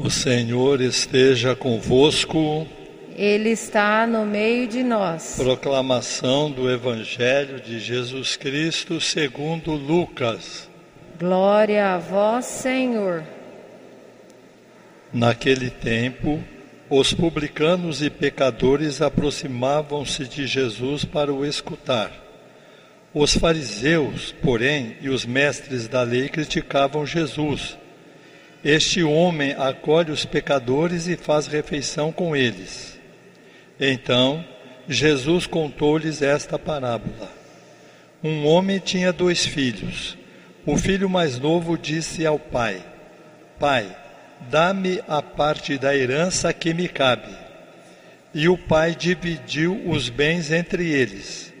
O Senhor esteja convosco. Ele está no meio de nós. Proclamação do Evangelho de Jesus Cristo segundo Lucas. Glória a vós, Senhor. Naquele tempo, os publicanos e pecadores aproximavam-se de Jesus para o escutar. Os fariseus, porém, e os mestres da lei criticavam Jesus. Este homem acolhe os pecadores e faz refeição com eles. Então, Jesus contou-lhes esta parábola. Um homem tinha dois filhos. O filho mais novo disse ao pai: Pai, dá-me a parte da herança que me cabe. E o pai dividiu os bens entre eles.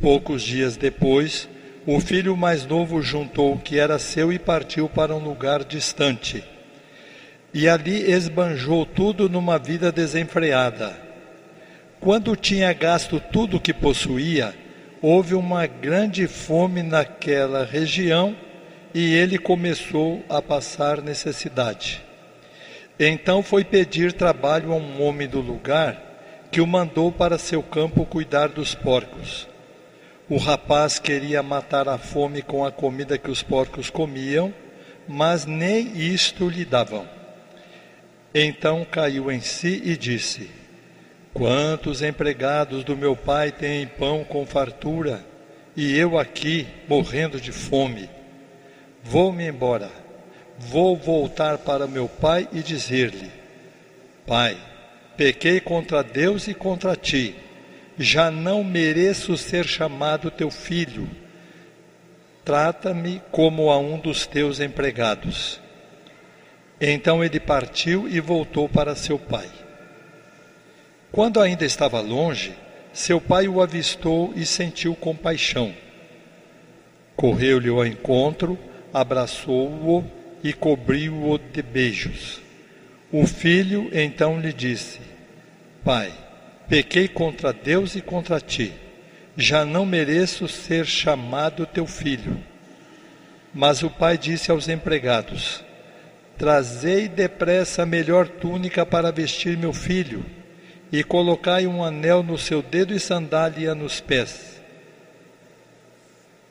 Poucos dias depois, o filho mais novo juntou o que era seu e partiu para um lugar distante. E ali esbanjou tudo numa vida desenfreada quando tinha gasto tudo o que possuía, houve uma grande fome naquela região e ele começou a passar necessidade. Então foi pedir trabalho a um homem do lugar que o mandou para seu campo cuidar dos porcos. O rapaz queria matar a fome com a comida que os porcos comiam, mas nem isto lhe davam. Então caiu em si e disse: Quantos empregados do meu pai têm pão com fartura e eu aqui morrendo de fome? Vou-me embora. Vou voltar para meu pai e dizer-lhe: Pai, pequei contra Deus e contra ti. Já não mereço ser chamado teu filho. Trata-me como a um dos teus empregados. Então ele partiu e voltou para seu pai. Quando ainda estava longe, seu pai o avistou e sentiu compaixão. Correu-lhe ao encontro, abraçou-o e cobriu-o de beijos. O filho então lhe disse: Pai, pequei contra Deus e contra ti. Já não mereço ser chamado teu filho. Mas o pai disse aos empregados: Trazei depressa a melhor túnica para vestir meu filho e colocai um anel no seu dedo e sandália nos pés.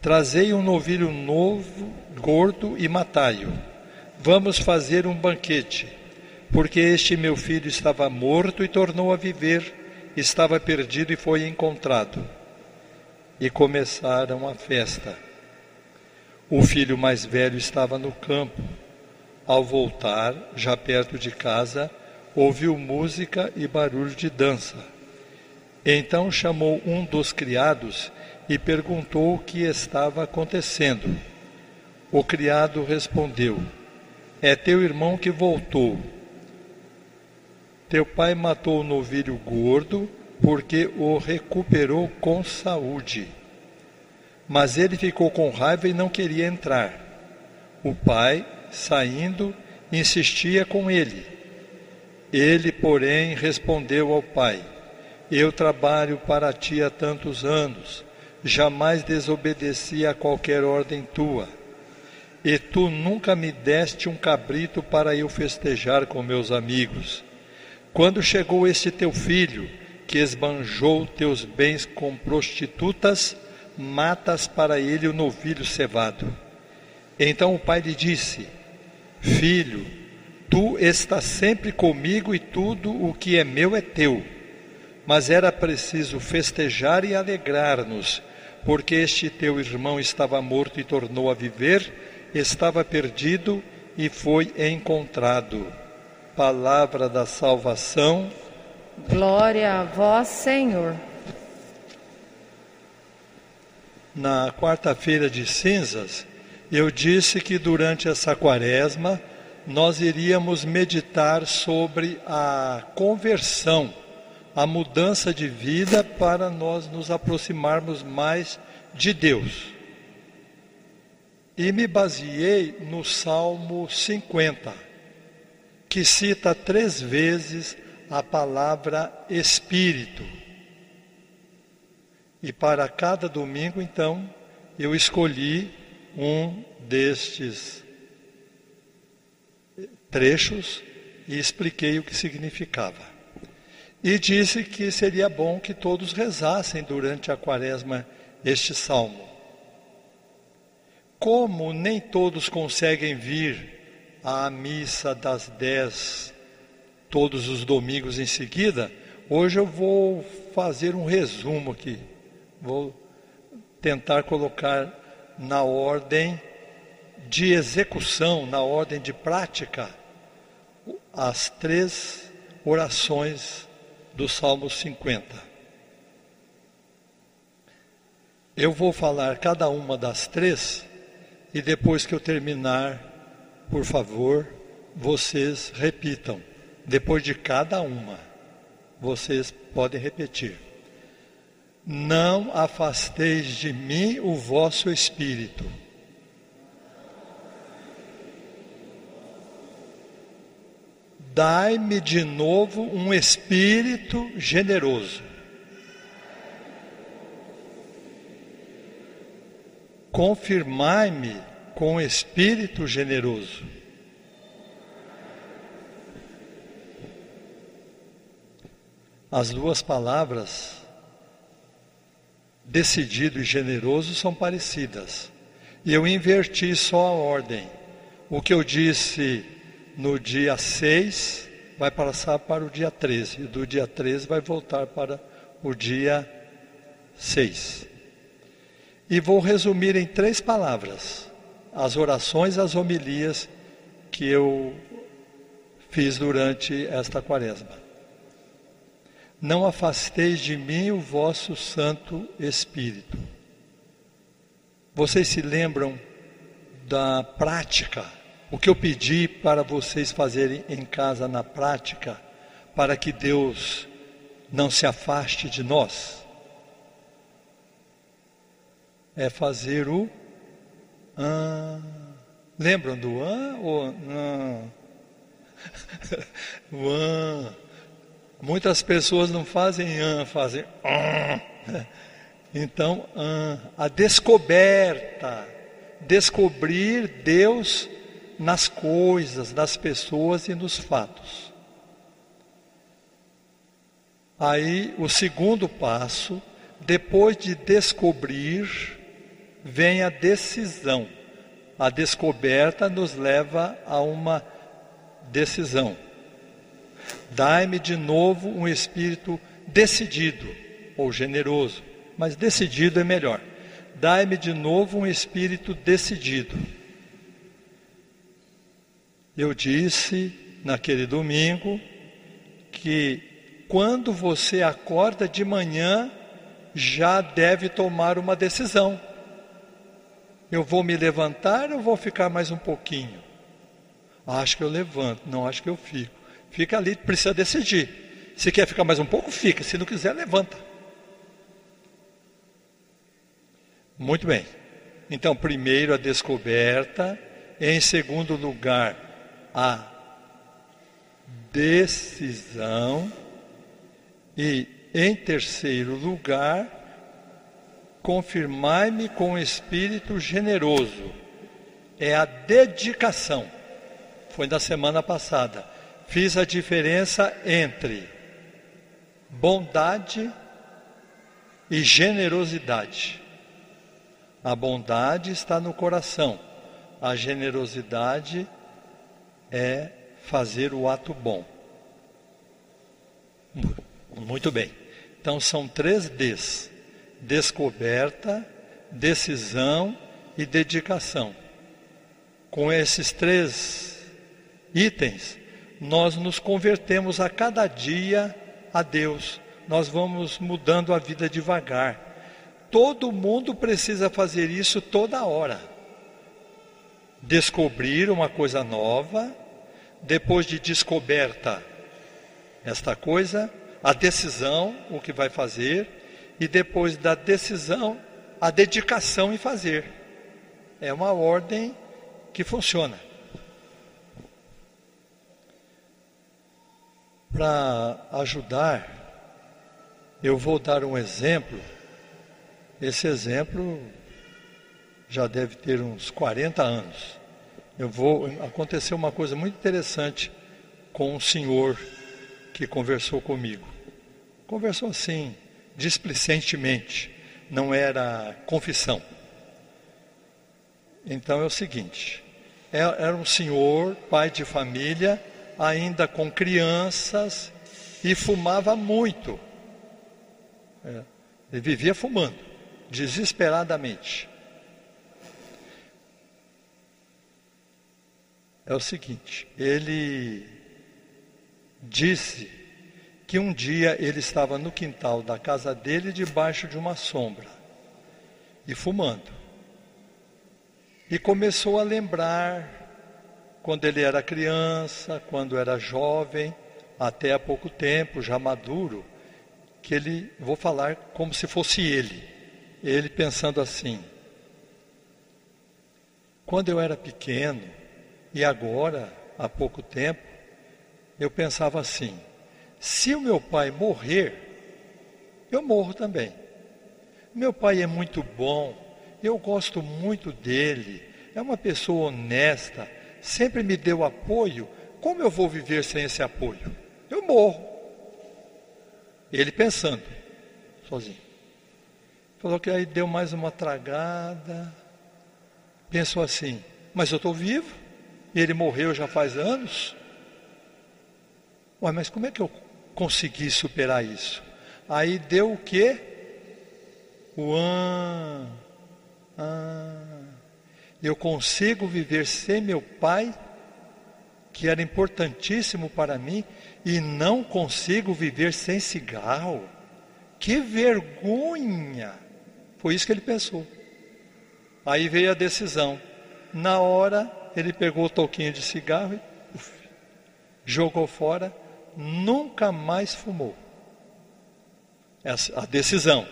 Trazei um novilho novo, gordo, e matai-o. Vamos fazer um banquete, porque este meu filho estava morto e tornou a viver, estava perdido e foi encontrado. E começaram a festa. O filho mais velho estava no campo. Ao voltar, já perto de casa, ouviu música e barulho de dança. Então chamou um dos criados e perguntou o que estava acontecendo. O criado respondeu: É teu irmão que voltou. Teu pai matou o novilho gordo porque o recuperou com saúde. Mas ele ficou com raiva e não queria entrar. O pai, saindo, insistia com ele. Ele, porém, respondeu ao pai: Eu trabalho para ti há tantos anos, jamais desobedeci a qualquer ordem tua. E tu nunca me deste um cabrito para eu festejar com meus amigos. Quando chegou este teu filho, que esbanjou teus bens com prostitutas, matas para ele o novilho cevado. Então o pai lhe disse: Filho, Tu estás sempre comigo e tudo o que é meu é teu. Mas era preciso festejar e alegrar-nos, porque este teu irmão estava morto e tornou a viver, estava perdido e foi encontrado. Palavra da salvação. Glória a vós, Senhor. Na quarta-feira de cinzas, eu disse que durante essa quaresma nós iríamos meditar sobre a conversão, a mudança de vida para nós nos aproximarmos mais de Deus. E me baseei no Salmo 50, que cita três vezes a palavra Espírito. E para cada domingo, então, eu escolhi um destes trechos e expliquei o que significava. E disse que seria bom que todos rezassem durante a quaresma este salmo. Como nem todos conseguem vir à missa das dez todos os domingos em seguida, hoje eu vou fazer um resumo aqui. Vou tentar colocar na ordem de execução, na ordem de prática, as três orações do Salmo 50. Eu vou falar cada uma das três e depois que eu terminar, por favor, vocês repitam. Depois de cada uma, vocês podem repetir. Não afasteis de mim o vosso espírito. Dai-me de novo um espírito generoso. Confirmai-me com espírito generoso. As duas palavras, decidido e generoso, são parecidas. E eu inverti só a ordem. O que eu disse no dia 6 vai passar para o dia 13. E do dia 13 vai voltar para o dia 6. E vou resumir em três palavras as orações, as homilias que eu fiz durante esta quaresma. Não afasteis de mim o vosso Santo Espírito. Vocês se lembram da prática o que eu pedi para vocês fazerem em casa na prática, para que Deus não se afaste de nós, é fazer o ah, lembram do ah ou o ah. Muitas pessoas não fazem ah, fazem ah. Então, ah, a descoberta, descobrir Deus nas coisas, nas pessoas e nos fatos. Aí, o segundo passo, depois de descobrir, vem a decisão. A descoberta nos leva a uma decisão. Dai-me de novo um espírito decidido ou generoso, mas decidido é melhor. Dai-me de novo um espírito decidido eu disse naquele domingo que quando você acorda de manhã, já deve tomar uma decisão. Eu vou me levantar ou vou ficar mais um pouquinho? Acho que eu levanto, não acho que eu fico. Fica ali, precisa decidir. Se quer ficar mais um pouco, fica. Se não quiser, levanta. Muito bem. Então, primeiro a descoberta, em segundo lugar, a decisão e, em terceiro lugar, confirmai-me com espírito generoso. É a dedicação. Foi da semana passada. Fiz a diferença entre bondade e generosidade. A bondade está no coração, a generosidade é fazer o ato bom. Muito bem. Então são três Ds: descoberta, decisão e dedicação. Com esses três itens, nós nos convertemos a cada dia a Deus. Nós vamos mudando a vida devagar. Todo mundo precisa fazer isso toda hora. Descobrir uma coisa nova, depois de descoberta esta coisa, a decisão, o que vai fazer, e depois da decisão, a dedicação em fazer. É uma ordem que funciona. Para ajudar, eu vou dar um exemplo. Esse exemplo já deve ter uns 40 anos eu vou acontecer uma coisa muito interessante com um senhor que conversou comigo. Conversou assim, displicentemente, não era confissão. Então é o seguinte: é, era um senhor, pai de família, ainda com crianças e fumava muito. É, ele vivia fumando, desesperadamente. É o seguinte, ele disse que um dia ele estava no quintal da casa dele, debaixo de uma sombra, e fumando. E começou a lembrar quando ele era criança, quando era jovem, até há pouco tempo, já maduro, que ele, vou falar como se fosse ele, ele pensando assim: quando eu era pequeno, e agora, há pouco tempo, eu pensava assim: se o meu pai morrer, eu morro também. Meu pai é muito bom, eu gosto muito dele, é uma pessoa honesta, sempre me deu apoio. Como eu vou viver sem esse apoio? Eu morro. Ele pensando, sozinho. Falou que aí deu mais uma tragada. Pensou assim: mas eu estou vivo, e ele morreu já faz anos. Ué, mas como é que eu consegui superar isso? Aí deu o quê? O an ah, eu consigo viver sem meu pai, que era importantíssimo para mim, e não consigo viver sem cigarro. Que vergonha! Foi isso que ele pensou. Aí veio a decisão. Na hora, ele pegou o toquinho de cigarro e uf, jogou fora, nunca mais fumou. Essa, a decisão.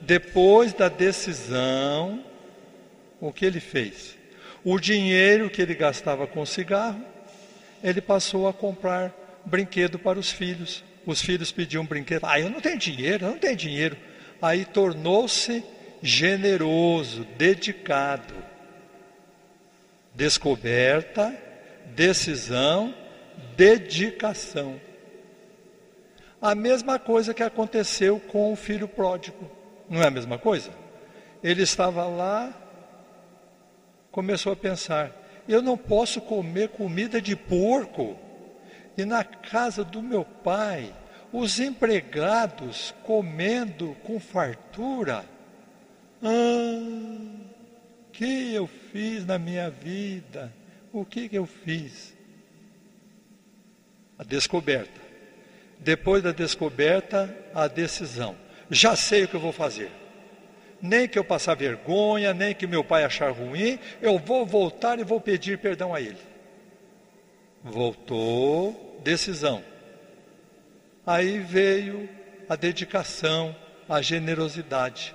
Depois da decisão, o que ele fez? O dinheiro que ele gastava com cigarro, ele passou a comprar brinquedo para os filhos. Os filhos pediam brinquedo. Ah, eu não tenho dinheiro, eu não tenho dinheiro. Aí tornou-se generoso, dedicado. Descoberta, decisão, dedicação. A mesma coisa que aconteceu com o filho pródigo. Não é a mesma coisa? Ele estava lá, começou a pensar: eu não posso comer comida de porco. E na casa do meu pai, os empregados comendo com fartura. Ah, que eu fiz na minha vida? O que, que eu fiz? A descoberta. Depois da descoberta, a decisão já sei o que eu vou fazer. Nem que eu passar vergonha, nem que meu pai achar ruim, eu vou voltar e vou pedir perdão a ele. Voltou, decisão. Aí veio a dedicação, a generosidade.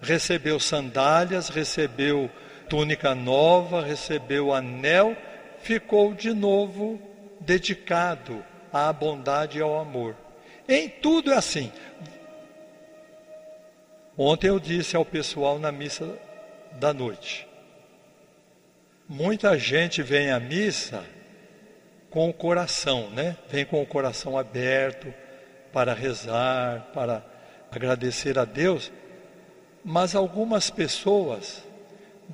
Recebeu sandálias, recebeu túnica nova, recebeu anel, ficou de novo dedicado à bondade e ao amor. Em tudo é assim. Ontem eu disse ao pessoal na missa da noite: muita gente vem à missa com o coração, né? Vem com o coração aberto para rezar, para agradecer a Deus, mas algumas pessoas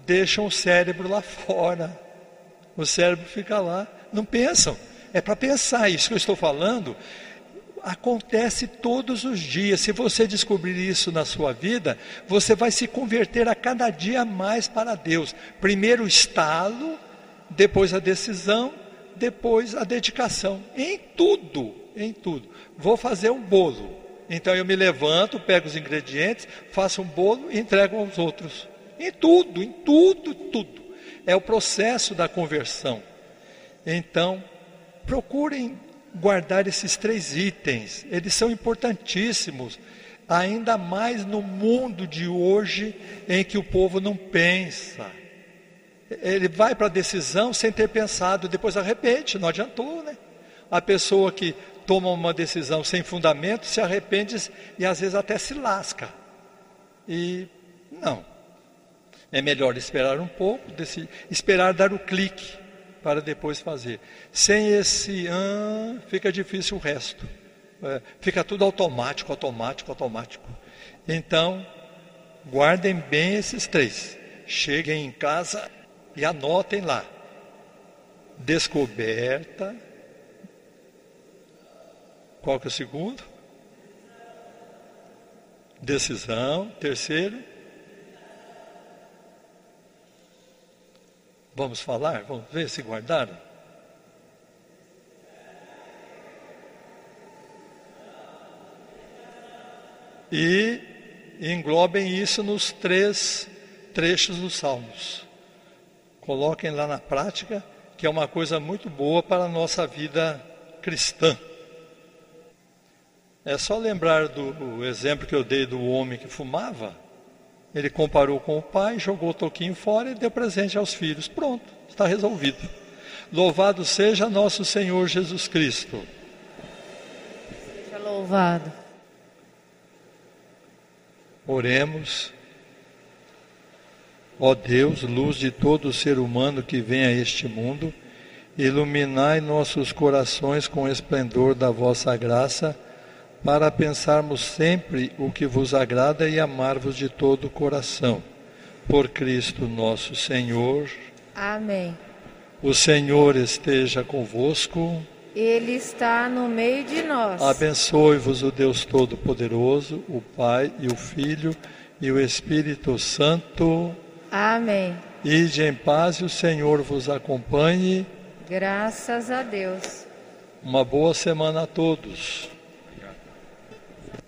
deixam o cérebro lá fora. O cérebro fica lá, não pensam. É para pensar isso que eu estou falando acontece todos os dias. Se você descobrir isso na sua vida, você vai se converter a cada dia mais para Deus. Primeiro o estalo, depois a decisão, depois a dedicação. Em tudo, em tudo. Vou fazer um bolo. Então eu me levanto, pego os ingredientes, faço um bolo e entrego aos outros. Em tudo, em tudo, tudo. É o processo da conversão. Então, procurem guardar esses três itens, eles são importantíssimos, ainda mais no mundo de hoje em que o povo não pensa. Ele vai para a decisão sem ter pensado, depois arrepende, não adiantou, né? A pessoa que toma uma decisão sem fundamento se arrepende e às vezes até se lasca. E não. É melhor esperar um pouco, esperar dar o clique para depois fazer. Sem esse an, fica difícil o resto. É, fica tudo automático, automático, automático. Então, guardem bem esses três. Cheguem em casa e anotem lá. Descoberta. Qual que é o segundo? Decisão. Terceiro. Vamos falar? Vamos ver se guardaram? E englobem isso nos três trechos dos Salmos. Coloquem lá na prática, que é uma coisa muito boa para a nossa vida cristã. É só lembrar do exemplo que eu dei do homem que fumava ele comparou com o pai, jogou o toquinho fora e deu presente aos filhos. Pronto, está resolvido. Louvado seja nosso Senhor Jesus Cristo. Seja louvado. Oremos. Ó Deus, luz de todo ser humano que vem a este mundo, iluminai nossos corações com o esplendor da vossa graça para pensarmos sempre o que vos agrada e amar-vos de todo o coração. Por Cristo nosso Senhor. Amém. O Senhor esteja convosco. Ele está no meio de nós. Abençoe-vos o Deus Todo-Poderoso, o Pai e o Filho e o Espírito Santo. Amém. Ide em paz e o Senhor vos acompanhe. Graças a Deus. Uma boa semana a todos.